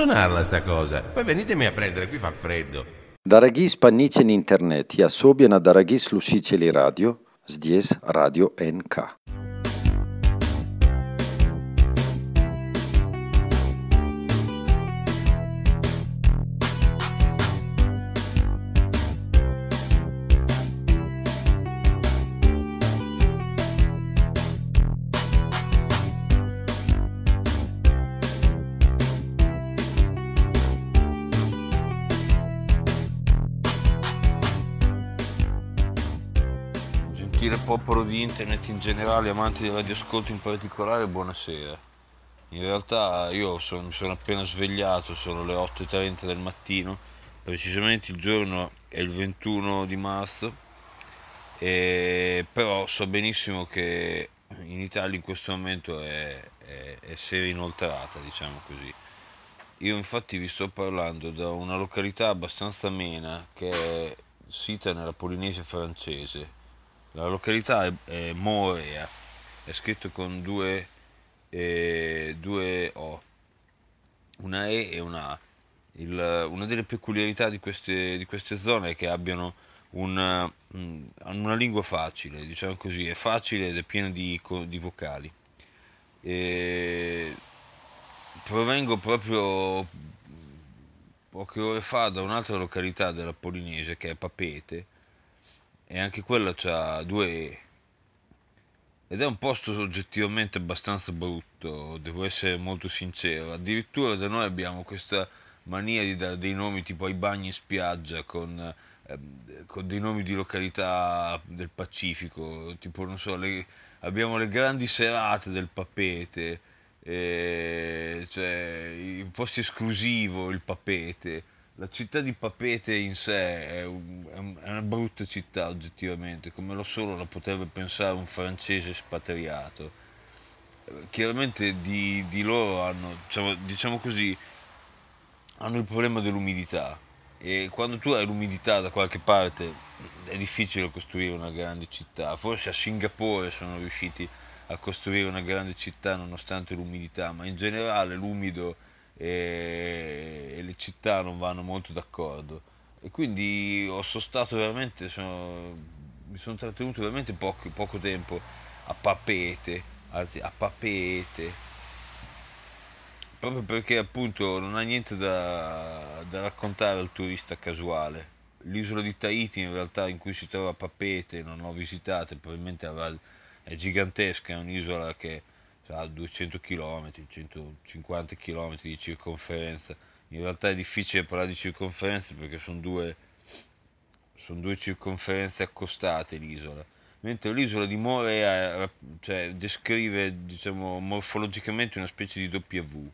suonarla sta cosa. Poi venitemi a prendere, qui fa freddo. Daraghis panice in internet, ja sobie na Daraghis radio, sdies radio NK. Di internet in generale, amanti del radioascolto in particolare, buonasera. In realtà io son- mi sono appena svegliato, sono le 8.30 del mattino, precisamente il giorno è il 21 di marzo, e però so benissimo che in Italia in questo momento è, è, è sera inoltrata, diciamo così. Io infatti vi sto parlando da una località abbastanza amena che è sita nella Polinesia francese. La località è, è Moorea, è scritto con due, eh, due O, una E e una A. Il- una delle peculiarità di queste, di queste zone è che abbiano una, mm, una lingua facile, diciamo così, è facile ed è piena di, di vocali. E provengo proprio poche ore fa da un'altra località della Polinesia che è Papete e anche quella ha due E ed è un posto oggettivamente abbastanza brutto, devo essere molto sincero. Addirittura da noi abbiamo questa mania di dare dei nomi tipo ai bagni in spiaggia con, ehm, con dei nomi di località del Pacifico, tipo non so, le- abbiamo le grandi serate del Papete, eh, cioè i posti esclusivo, il Papete. La città di Papete in sé è, un- è un- è una brutta città oggettivamente, come lo solo la potrebbe pensare un francese espatriato. Eh, Chiaramente di, di loro hanno, diciamo, diciamo così, hanno il problema dell'umidità e quando tu hai l'umidità da qualche parte è difficile costruire una grande città. Forse a Singapore sono riusciti a costruire una grande città nonostante l'umidità, ma in generale l'umido e, e le città non vanno molto d'accordo. E quindi ho sostato veramente, sono- mi sono trattenuto veramente poco, poco tempo a Papete, anzi, a Papete, proprio perché appunto non ha niente da, da raccontare al turista casuale. L'isola di Tahiti in realtà in cui si trova Papete non l'ho visitata, probabilmente è gigantesca, è un'isola che ha 200 km, 150 km di circonferenza. In realtà è difficile parlare di circonferenza perché sono due, sono due circonferenze accostate l'isola. Mentre l'isola di Morea cioè, descrive diciamo, morfologicamente una specie di W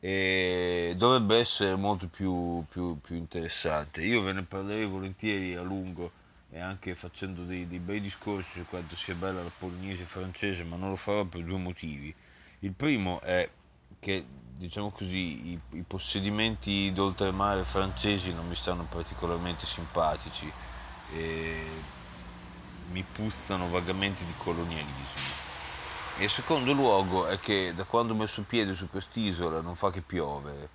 e dovrebbe essere molto più, più- più interessante. Io ve ne parlerei volentieri a lungo e anche facendo dei, dei bei discorsi su quanto sia bella la Polinesia francese, ma non lo farò per due motivi. Il primo è che, diciamo così, i, i possedimenti d'oltremare francesi non mi stanno particolarmente simpatici e mi puzzano vagamente di colonialismo. E il secondo luogo è che da quando ho messo piede su quest'isola non fa che piovere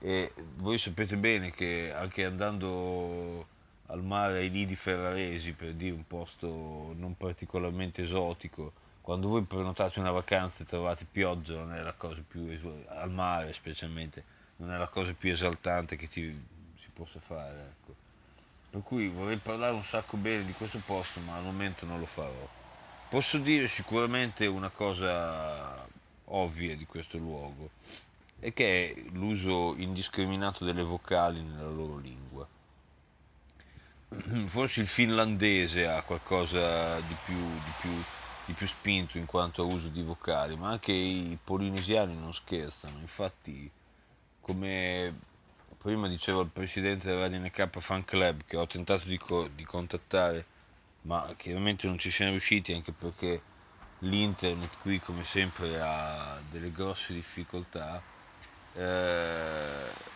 e voi sapete bene che anche andando al mare ai lidi ferraresi, per dire un posto non particolarmente esotico, quando voi prenotate una vacanza e trovate pioggia non è la cosa più al mare specialmente, non è la cosa più esaltante che ti, si possa fare. Ecco. Per cui vorrei parlare un sacco bene di questo posto, ma al momento non lo farò. Posso dire sicuramente una cosa ovvia di questo luogo, e che è l'uso indiscriminato delle vocali nella loro lingua. Forse il finlandese ha qualcosa di più, di più- di più spinto in quanto a uso di vocali, ma anche i polinesiani non scherzano. Infatti, come prima diceva il presidente della Radio NK Fan Club, che ho tentato di, co- di contattare, ma chiaramente non ci siamo riusciti anche perché l'internet qui, come sempre, ha delle grosse difficoltà. Eh,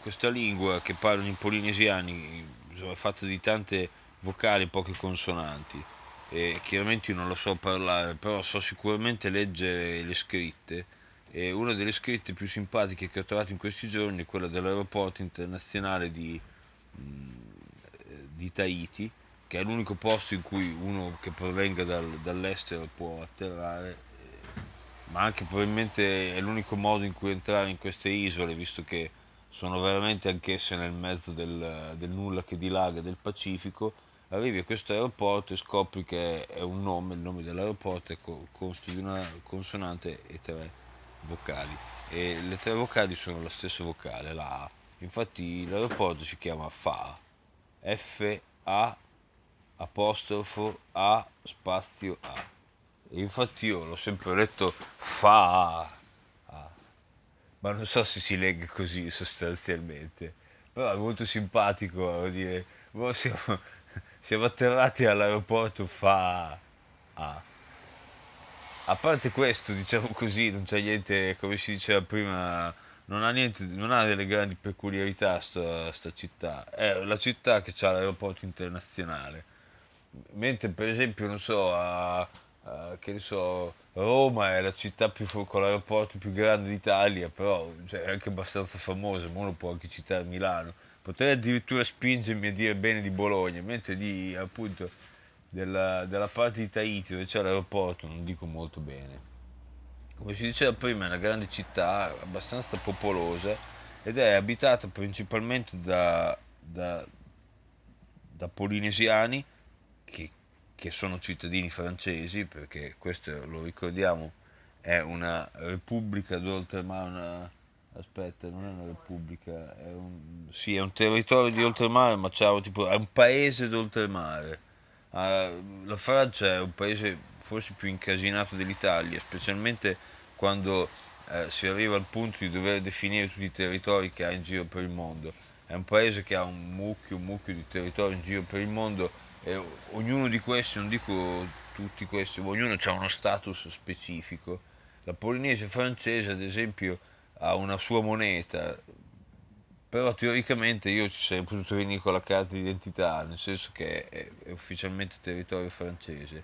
questa lingua che parlano i polinesiani insomma, è fatta di tante vocali e poche consonanti. E chiaramente io non lo so parlare però so sicuramente leggere le scritte. E una delle scritte più simpatiche che ho trovato in questi giorni è quella dell'aeroporto internazionale di, mh, di Tahiti, che è l'unico posto in cui uno che provenga dal, dall'estero può atterrare, eh, ma anche probabilmente è l'unico modo in cui entrare in queste isole, visto che sono veramente anch'esse nel mezzo del, del nulla che dilaga del Pacifico. Arrivi a questo aeroporto e scopri che è un nome, il nome dell'aeroporto è consta di una consonante e tre vocali. E le tre vocali sono la stessa vocale, la A. Infatti l'aeroporto si chiama FA, F-A apostrofo A spazio A. E infatti io l'ho sempre letto fa A, ma non so se si legge così sostanzialmente. Però è molto simpatico dire, boh, siamo, siamo atterrati all'aeroporto fa A. A parte questo, diciamo così, non c'è niente, come si diceva prima, non ha, niente, non ha delle grandi peculiarità sta, sta città. È la città che ha l'aeroporto internazionale mentre per esempio non so a, a che ne so Roma è la città più con l'aeroporto più grande d'Italia però cioè, è anche abbastanza famosa uno può anche citare Milano. Potrei addirittura spingermi a dire bene di Bologna mentre di appunto della, della parte di Tahiti dove c'è l'aeroporto non dico molto bene. Come si diceva prima è una grande città abbastanza popolosa ed è abitata principalmente da, da, da polinesiani che, che sono cittadini francesi, perché questo lo ricordiamo è una repubblica d'oltremare, una, aspetta, non è una repubblica, è un, sì, è un territorio di oltremare, ma tipo, è un paese d'oltremare. Uh, la Francia è un paese forse più incasinato dell'Italia, specialmente quando uh, si arriva al punto di dover definire tutti i territori che ha in giro per il mondo. È un paese che ha un mucchio, un mucchio di territori in giro per il mondo e ognuno di questi, non dico tutti questi, ma ognuno ha uno status specifico. La Polinesia francese, ad esempio, ha una sua moneta, però teoricamente io ci sarei potuto venire con la carta d'identità, nel senso che è, è ufficialmente territorio francese.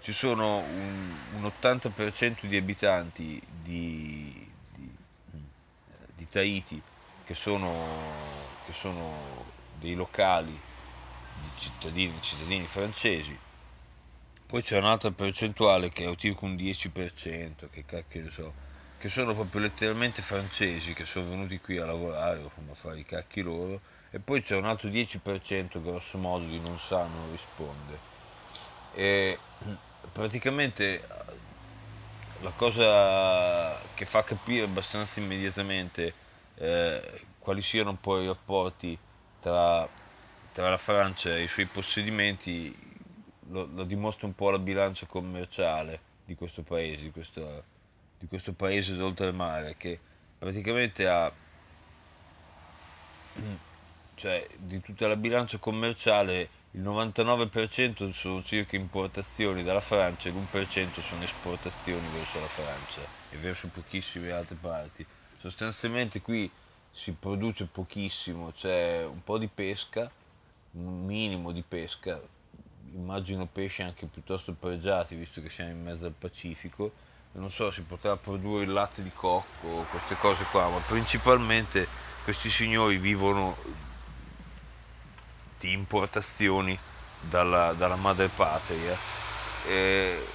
Ci sono un, un 80% di abitanti di, di, di Tahiti che sono, che sono dei locali di cittadini, cittadini francesi. Poi c'è un'altra percentuale che è tipo un 10%, che cacchio ne so, che sono proprio letteralmente francesi che sono venuti qui a lavorare o a fare i cacchi loro, e poi c'è un altro 10% grosso modo di non sa, non risponde. E praticamente la cosa che fa capire abbastanza immediatamente eh, quali siano un po' i rapporti tra tra la Francia e i suoi possedimenti lo, lo dimostra un po' la bilancia commerciale di questo paese, di questo, di questo paese d'oltremare che praticamente ha cioè di tutta la bilancia commerciale il 99% sono circa importazioni dalla Francia e l'1% sono esportazioni verso la Francia e verso pochissime altre parti. Sostanzialmente qui si produce pochissimo, c'è un po' di pesca, minimo di pesca, immagino pesci anche piuttosto pregiati visto che siamo in mezzo al Pacifico, non so si potrà produrre il latte di cocco queste cose qua, ma principalmente questi signori vivono di importazioni dalla, dalla madre patria. E,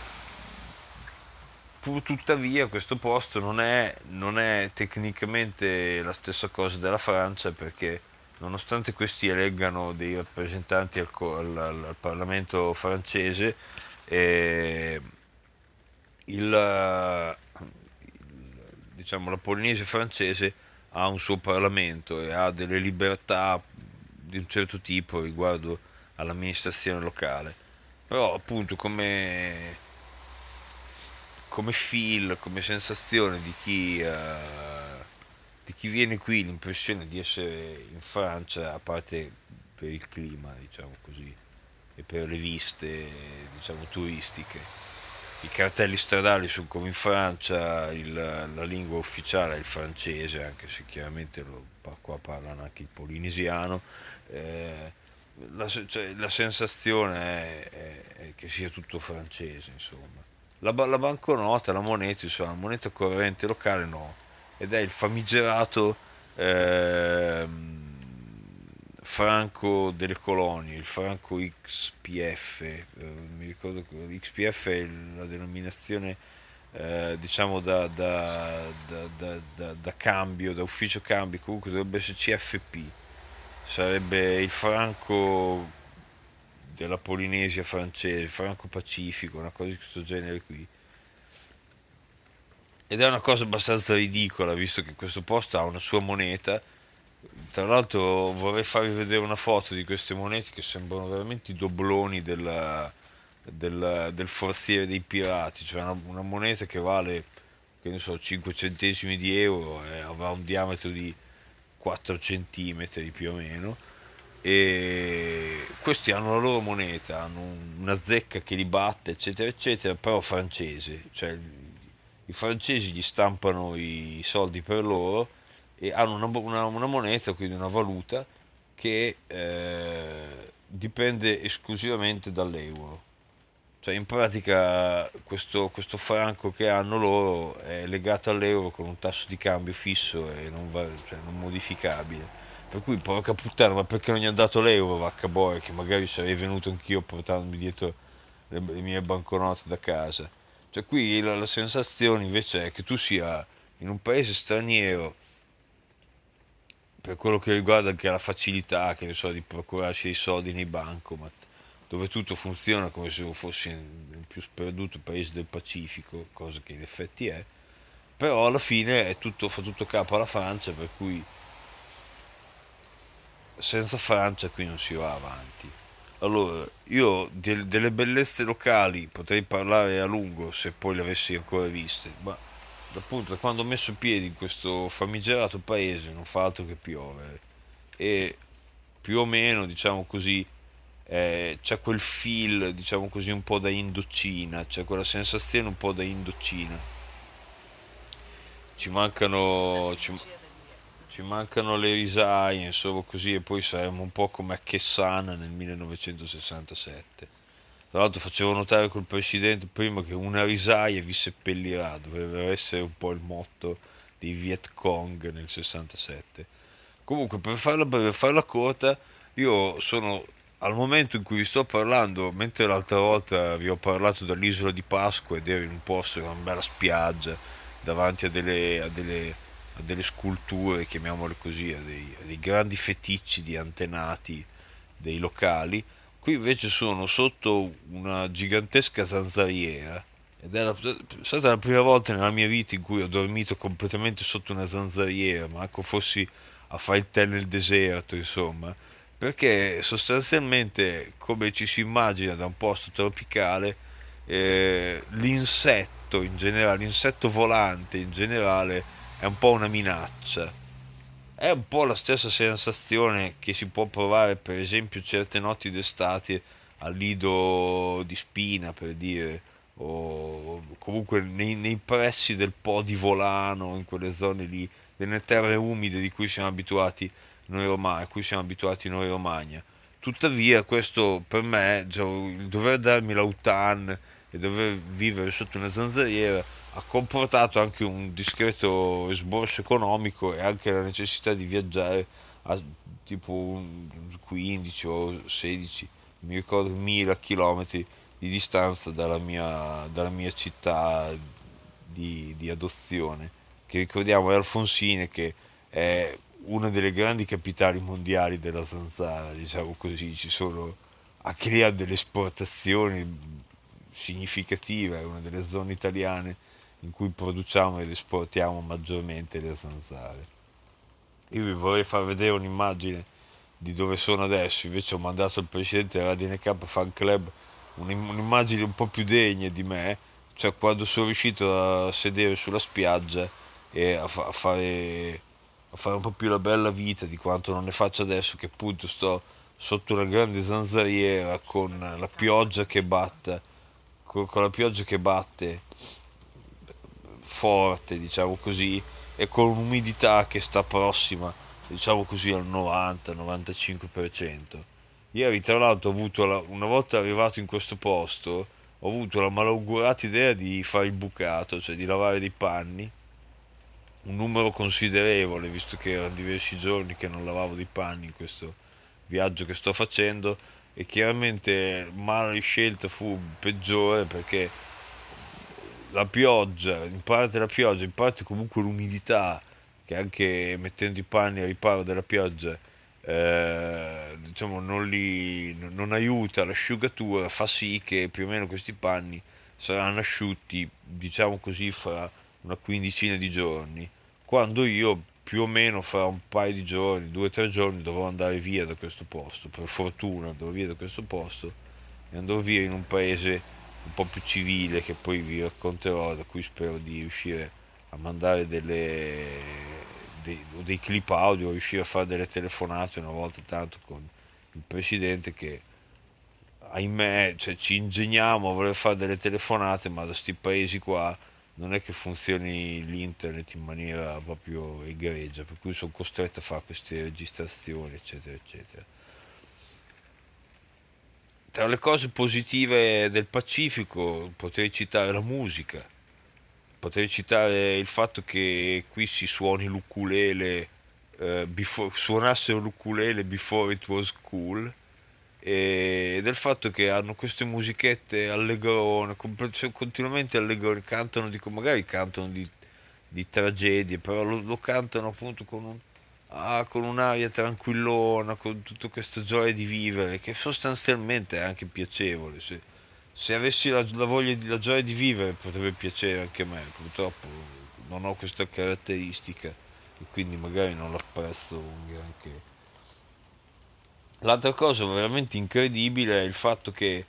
tuttavia questo posto non è, non è tecnicamente la stessa cosa della Francia perché nonostante questi eleggano dei rappresentanti al, al, al Parlamento francese, eh, il, diciamo, la Polinesia francese ha un suo Parlamento e ha delle libertà di un certo tipo riguardo all'amministrazione locale. Però appunto come, come feel, come sensazione di chi... Uh, di chi viene qui l'impressione di essere in Francia, a parte per il clima, diciamo così, e per le viste, diciamo, turistiche. I cartelli stradali sono come in Francia, il, la lingua ufficiale è il francese, anche se chiaramente lo, qua parlano anche il polinesiano. Eh, la, cioè, la, sensazione è, è, è, che sia tutto francese, insomma. La, la banconota, la moneta, insomma, la moneta corrente locale no. Ed è il famigerato eh, franco delle colonie, il franco XPF. Eh, mi ricordo che XPF è la denominazione eh, diciamo da, da, da, da, cambio, da ufficio cambio, comunque dovrebbe essere CFP, sarebbe il franco della Polinesia francese, il franco pacifico, una cosa di questo genere qui. Ed è una cosa abbastanza ridicola, visto che questo posto ha una sua moneta. Tra l'altro vorrei farvi vedere una foto di queste monete che sembrano veramente i dobloni della, del, del forziere dei pirati, cioè una, una, moneta che vale, che ne so, 5 centesimi di euro e avrà un diametro di 4 centimetri più o meno. E questi hanno la loro moneta, hanno una zecca che li batte, eccetera, eccetera, però francese, cioè i francesi gli stampano i soldi per loro e hanno una, una, una moneta, quindi una valuta che eh, dipende esclusivamente dall'euro. Cioè in pratica questo, questo, franco che hanno loro è legato all'euro con un tasso di cambio fisso e non, va, cioè non modificabile. Per cui porca puttana, ma perché non gli hanno dato l'euro vacca boia che magari sarei venuto anch'io portandomi dietro le, le mie banconote da casa. Cioè qui la, la sensazione invece è che tu sia in un paese straniero per quello che riguarda anche la facilità che ne so, di procurarsi i soldi nei bancomat dove tutto funziona come se fossi il più sperduto paese del Pacifico, cosa che in effetti è, però alla fine tutto, fa tutto capo alla Francia, per cui senza Francia qui non si va avanti. Allora, io de- delle bellezze locali potrei parlare a lungo se poi le avessi ancora viste, ma appunto da quando ho messo piedi in questo famigerato paese non fa altro che piovere e più o meno, diciamo così, eh, c'è quel feel, diciamo così, un po' da Indocina, c'è quella sensazione un po' da Indocina. Ci mancano, ci, ci mancano le risaie, insomma così, e poi saremo un po' come a Chessana nel 1967. Tra l'altro facevo notare col presidente prima che una risaia vi seppellirà, dovrebbe essere un po' il motto dei Viet Cong nel 67. Comunque, per farla breve, farla corta, io sono al momento in cui vi sto parlando, mentre l'altra volta vi ho parlato dall'isola di Pasqua ed ero in un posto una bella spiaggia davanti a delle, a delle, delle sculture, chiamiamole così, a dei, a dei, grandi feticci di antenati dei locali, qui invece sono sotto una gigantesca zanzariera ed è, la, è stata la prima volta nella mia vita in cui ho dormito completamente sotto una zanzariera, ma ecco fossi a fare il tè nel deserto, insomma perché sostanzialmente come ci si immagina da un posto tropicale eh, l'insetto in generale l'insetto volante in generale è un po' una minaccia è un po' la stessa sensazione che si può provare per esempio certe notti d'estate al lido di spina per dire o comunque nei, nei pressi del Po di Volano in quelle zone lì delle terre umide di cui siamo abituati noi romani, a cui siamo abituati noi romagna. Tuttavia questo per me, cioè, il dover darmi l'autan e dover vivere sotto una zanzariera ha comportato anche un discreto esborso economico e anche la necessità di viaggiare a tipo 15 o 16, mi ricordo, mila chilometri di distanza dalla mia, dalla mia città di, di adozione, che ricordiamo è Alfonsine, che è una delle grandi capitali mondiali della zanzara, diciamo così, ci sono lì delle esportazioni significative, è una delle zone italiane in cui produciamo ed esportiamo maggiormente le zanzare. Io vi vorrei far vedere un'immagine di dove sono adesso, invece ho mandato al presidente della RDNK Fan Club un'immagine un po' più degna di me, cioè quando sono riuscito a sedere sulla spiaggia e a, fa- a fare a fare un po' più la bella vita di quanto non ne faccio adesso che appunto sto sotto una grande zanzariera con la pioggia che batte con, con la pioggia che batte forte diciamo così e con un'umidità che sta prossima diciamo così al 90-95% ieri tra l'altro ho avuto la, una volta arrivato in questo posto ho avuto la malaugurata idea di fare il bucato, cioè di lavare dei panni, un numero considerevole, visto che erano diversi giorni che non lavavo dei panni in questo viaggio che sto facendo e chiaramente male scelta fu peggiore perché la pioggia, in parte la pioggia, in parte comunque l'umidità che anche mettendo i panni a riparo della pioggia eh, diciamo non, li, non aiuta l'asciugatura fa sì che più o meno questi panni saranno asciutti diciamo così fra una quindicina di giorni. Quando io più o meno fra un paio di giorni, due o tre giorni dovrò andare via da questo posto, per fortuna andrò via da questo posto e andrò via in un paese un po' più civile che poi vi racconterò, da cui spero di riuscire a mandare delle, dei, dei clip audio, riuscire a fare delle telefonate una volta tanto con il presidente che ahimè cioè, ci ingegniamo a voler fare delle telefonate ma da questi paesi qua non è che funzioni l'internet in maniera proprio egregia, per cui sono costretto a fare queste registrazioni, eccetera, eccetera. Tra le cose positive del Pacifico potrei citare la musica, potrei citare il fatto che qui si suoni l'ukulele, eh, suonassero l'ukulele before it was cool, e del fatto che hanno queste musichette allegrone, cioè, continuamente allegrone, cantano di, magari cantano di, di tragedie, però lo, lo, cantano appunto con, un, ah, con un'aria tranquillona, con tutta questa gioia di vivere, che sostanzialmente è anche piacevole. Se, se avessi la, la voglia la gioia di vivere potrebbe piacere anche a me, purtroppo non ho questa caratteristica e quindi magari non l'apprezzo un. L'altra cosa veramente incredibile è il fatto che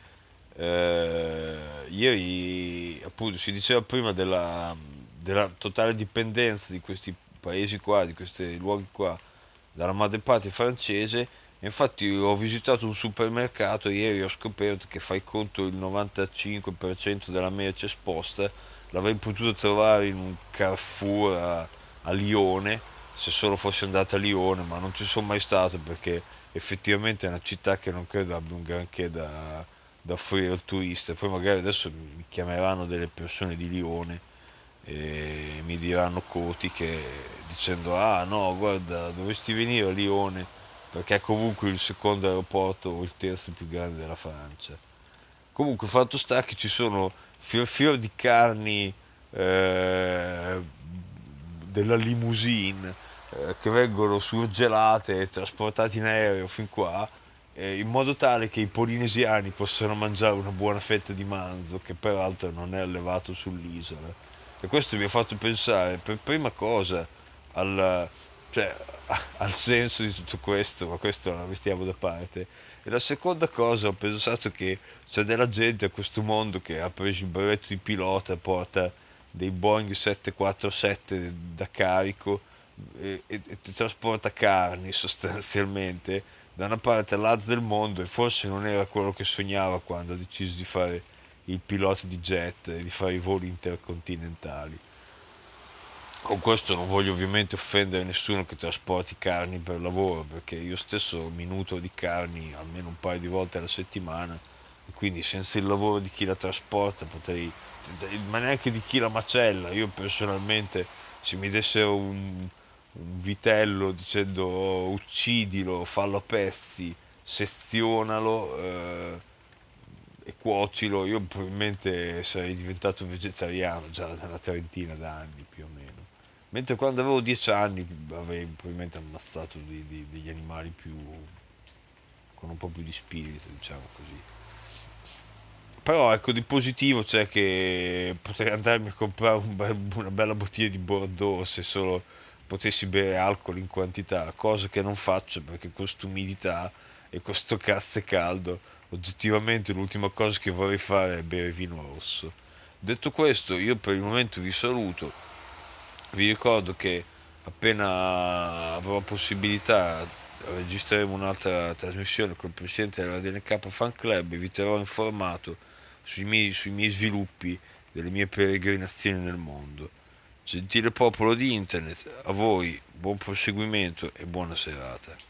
eh, ieri, appunto, si diceva prima della, della, totale dipendenza di questi paesi qua, di questi luoghi qua, dalla madrepatria francese. Infatti ho visitato un supermercato ieri ho scoperto che fai conto il 95% della merce esposta l'avrei potuto trovare in un Carrefour a, a Lione se solo fossi andato a Lione, ma non ci sono mai stato perché effettivamente è una città che non credo abbia un granché da, da offrire al turista. Poi magari adesso mi chiameranno delle persone di Lione e mi diranno cotiche dicendo ah no guarda dovresti venire a Lione perché è comunque il secondo aeroporto o il terzo più grande della Francia. Comunque fatto sta che ci sono fior fior di carni eh, della limousine eh, che vengono surgelate e trasportate in aereo fin qua eh, in modo tale che i polinesiani possano mangiare una buona fetta di manzo che peraltro non è allevato sull'isola e questo mi ha fatto pensare per prima cosa al, cioè, al senso di tutto questo ma questo lo mettiamo da parte. E la seconda cosa ho pensato che c'è della gente a questo mondo che ha preso il brevetto di pilota porta dei Boeing 747 da carico e, e, e trasporta carni sostanzialmente da una parte all'altra del mondo e forse non era quello che sognava quando ha deciso di fare il pilota di jet e di fare i voli intercontinentali. Con questo non voglio ovviamente offendere nessuno che trasporti carni per lavoro, perché io stesso mi nutro di carni almeno un paio di volte alla settimana, e quindi senza il lavoro di chi la trasporta potrei, ma neanche di chi la macella, io personalmente se mi dessero un, un vitello dicendo oh, uccidilo, fallo a pezzi, sezionalo eh, e cuocilo, io probabilmente sarei diventato vegetariano già da una trentina d'anni più o meno. Mentre quando avevo dieci anni avrei probabilmente ammazzato di, di, degli animali più con un po' più di spirito, diciamo così. Però ecco di positivo c'è che potrei andarmi a comprare un be- una bella bottiglia di Bordeaux se solo potessi bere alcol in quantità, cosa che non faccio perché con umidità e con sto cazzo caldo, oggettivamente l'ultima cosa che vorrei fare è bere vino rosso. Detto questo, io per il momento vi saluto, vi ricordo che appena avrò possibilità registreremo un'altra trasmissione con il presidente della DNK Fan Club e vi terrò informato sui miei, sui miei sviluppi delle mie peregrinazioni nel mondo. Gentile popolo di internet, a voi buon proseguimento e buona serata.